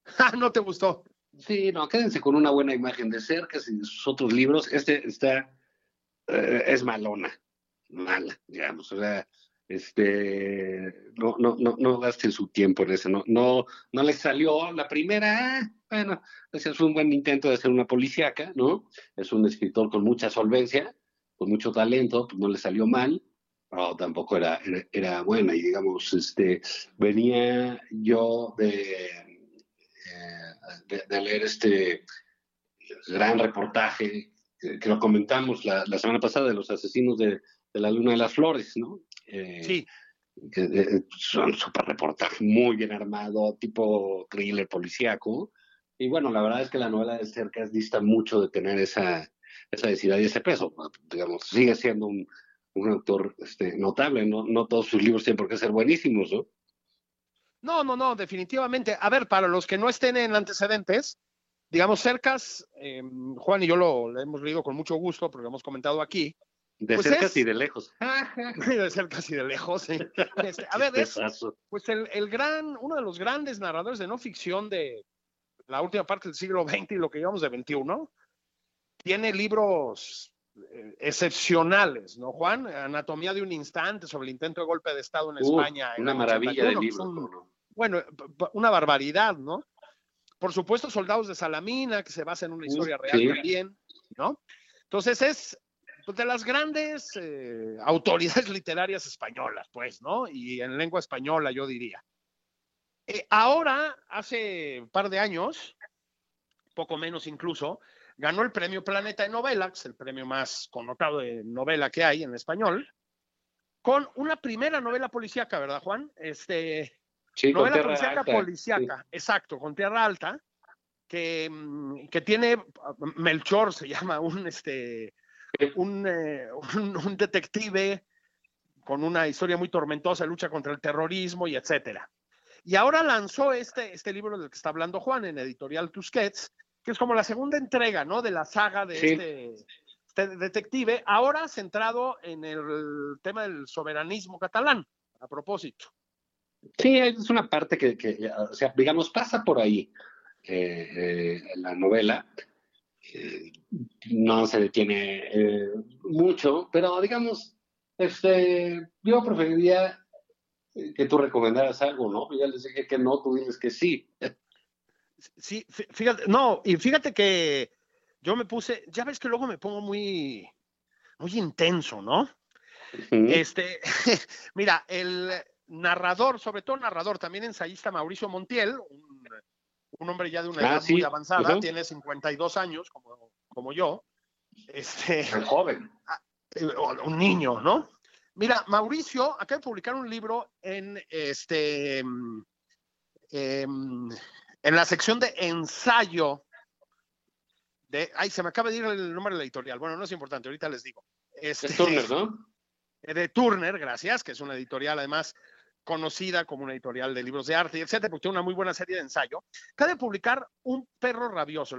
Ah, ¿No te gustó? Sí, no, quédense con una buena imagen de cerca y sus otros libros. Este está, eh, es malona, mala, digamos. O sea, este, no, no, no, no gasten su tiempo en eso. No, no, no les salió la primera. Ah, bueno, ese fue un buen intento de hacer una policíaca, ¿no? Es un escritor con mucha solvencia, con mucho talento, pues no le salió mal tampoco era, era, buena. Y digamos, este, venía yo de, eh, de, leer este gran reportaje que, lo comentamos la, semana pasada de los asesinos de, de, la Luna de las Flores, ¿no? Eh, sí. Que, eh, son súper reportaje, muy bien armado, tipo thriller policíaco. Y bueno, la verdad es que la novela de Cercas dista mucho de tener esa, esa densidad y ese peso. Digamos, sigue siendo un, un autor este, notable, ¿no? no todos sus libros tienen por qué ser buenísimos, ¿no? No, no, no, definitivamente. A ver, para los que no estén en antecedentes, digamos, Cercas, em, Juan y yo lo, hemos leído con mucho gusto, porque lo hemos comentado aquí, De Pues cerca es- y de lejos. de ser casi de lejos. Este, a ver, es pues el, el gran, uno de los grandes narradores de no ficción de la última parte del siglo XX y lo que llevamos de XXI. Tiene libros eh, excepcionales, ¿no, Juan? Anatomía de un instante sobre el intento de golpe de Estado en Uh, España. una maravilla de 81, que es libro. un- ¿cómo no? bueno, una barbaridad, ¿no? Por supuesto, Soldados de Salamina, que se basa en una historia real sí. también, ¿no? Entonces es pues, de las grandes eh, autoridades literarias españolas, pues, ¿no? Y en lengua española, yo diría. Eh, ahora, hace un par de años, poco menos incluso, ganó el premio Planeta de Novela, que es el premio más connotado de novela que hay en español, con una primera novela policíaca, ¿verdad, Juan? Este, Sí, novela policíaca Alta, policíaca, exacto, con Tierra Alta, que, mm, que tiene Melchor, se llama un este. Un, eh, un, un detective con una historia muy tormentosa, lucha contra el terrorismo y etcétera. Y ahora lanzó este, este libro del que está hablando Juan en Editorial Tusquets, que es como la segunda entrega, ¿no? De la saga de Sí. este, este detective, ahora centrado en el tema del soberanismo catalán, a propósito. Sí, es una parte que, que, o sea, digamos, pasa por ahí eh, eh, la novela. Eh, no se detiene eh, mucho, pero digamos, este, yo preferiría eh, que tú recomendaras algo, ¿no? Ya les dije que no, tú dices que sí. Sí, fí- fíjate, no, y fíjate que yo me puse, ya ves que luego me pongo muy, muy intenso, ¿no? Este, mira, el narrador, sobre todo narrador, también ensayista Mauricio Montiel, un, un hombre ya de una Ah, edad sí, muy avanzada, ujú. tiene 52 años, como, como yo, este, Tan joven. eh, un niño, ¿no? Mira, Mauricio acaba de publicar un libro en este mm, em, en la sección de ensayo de ay, se me acaba de ir el nombre de la editorial. Bueno, no es importante, ahorita les digo. Este, Es Turner, ¿no? de Turner, gracias, que es una editorial además conocida como una editorial de libros de arte etcétera, porque tiene una muy buena serie de ensayo. Acaba de publicar Un perro rabioso.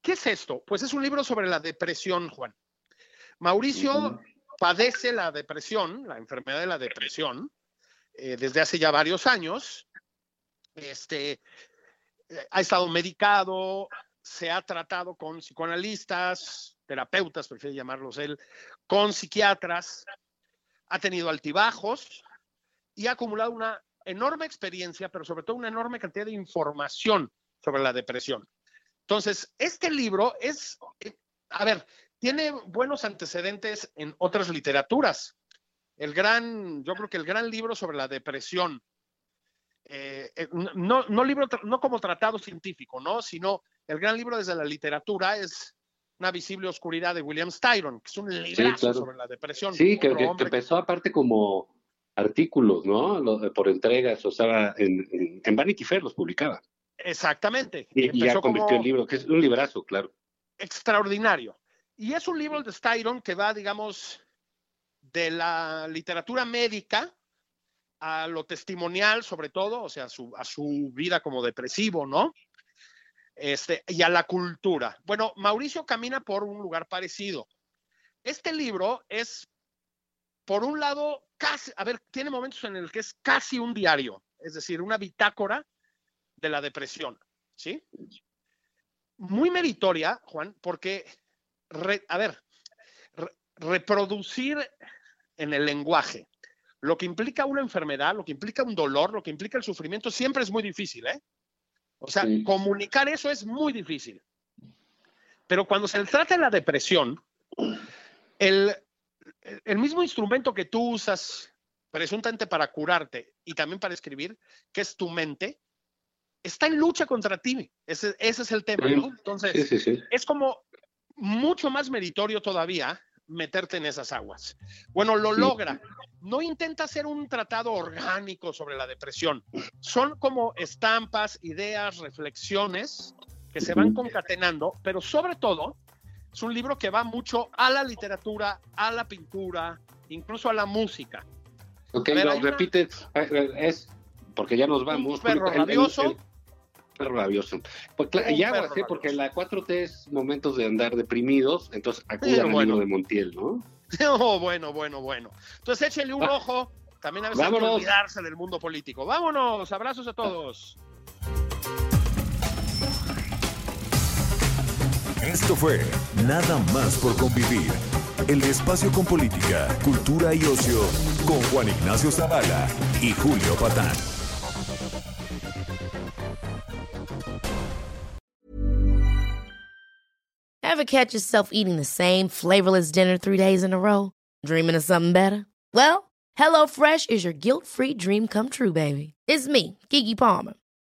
¿Qué es esto? Pues es un libro sobre la depresión, Juan. Mauricio padece la depresión, la enfermedad de la depresión, eh, desde hace ya varios años. Este, eh, ha estado medicado, se ha tratado con psicoanalistas, terapeutas, prefiere llamarlos él, con psiquiatras, ha tenido altibajos y ha acumulado una enorme experiencia, pero sobre todo una enorme cantidad de información sobre la depresión. Entonces, este libro es, eh, a ver, tiene buenos antecedentes en otras literaturas. El gran, yo creo que el gran libro sobre la depresión, eh, eh, no, no libro, no como tratado científico, ¿no? Sino el gran libro desde la literatura es Una visible oscuridad de William Styron, que es un claro. sobre la depresión. Sí, que, que- empezó aparte como artículos, ¿no? Lo- por entregas, o estaba en, en, en Vanity Fair los publicaba. Exactamente. Y, y ya convirtió el libro, que es un librazo, claro. extraordinario. Y es un libro de Styron que va, digamos, de la literatura médica a lo testimonial, sobre todo, o sea, a su, a su vida como depresivo, ¿no? Este, y a la cultura. Bueno, Mauricio camina por un lugar parecido. Este libro es, por un lado, casi, a ver, tiene momentos en el que es casi un diario, es decir, una bitácora de la depresión, ¿sí? Muy meritoria, Juan, porque, re- a ver, re- reproducir en el lenguaje lo que implica una enfermedad, lo que implica un dolor, lo que implica el sufrimiento, siempre es muy difícil, ¿eh? O sea, Sí. comunicar eso es muy difícil. Pero cuando se trata de la depresión, el, el mismo instrumento que tú usas presuntamente para curarte y también para escribir, que es tu mente, está en lucha contra ti. Ese, ese es el tema. ¿no? Entonces, Sí, sí, sí. es como mucho más meritorio todavía meterte en esas aguas. Bueno, lo logra. No intenta hacer un tratado orgánico sobre la depresión. Son como estampas, ideas, reflexiones que se van concatenando, pero sobre todo es un libro que va mucho a la literatura, a la pintura, incluso a la música. Ok, ver, lo hay repite, eh, eh, es porque ya nos vamos. perro El- el- rabioso. el perro rabioso. Pues, Un ya perro sí, porque rabioso. la 4T es momentos de andar deprimidos, entonces acudan Pero al bueno. de Montiel, ¿no? Oh, bueno, bueno, bueno. Entonces échenle un ojo. También a veces hay que Vámonos. olvidarse del mundo político. Vámonos, abrazos a todos. Esto fue Nada más por convivir. El espacio con política, cultura y ocio con Juan Ignacio Zavala y Julio Patán. Ever catch yourself eating the same flavorless dinner three days in a row? Dreaming of something better? Well, HelloFresh is your guilt-free dream come true, baby. It's me, Kiki Palmer.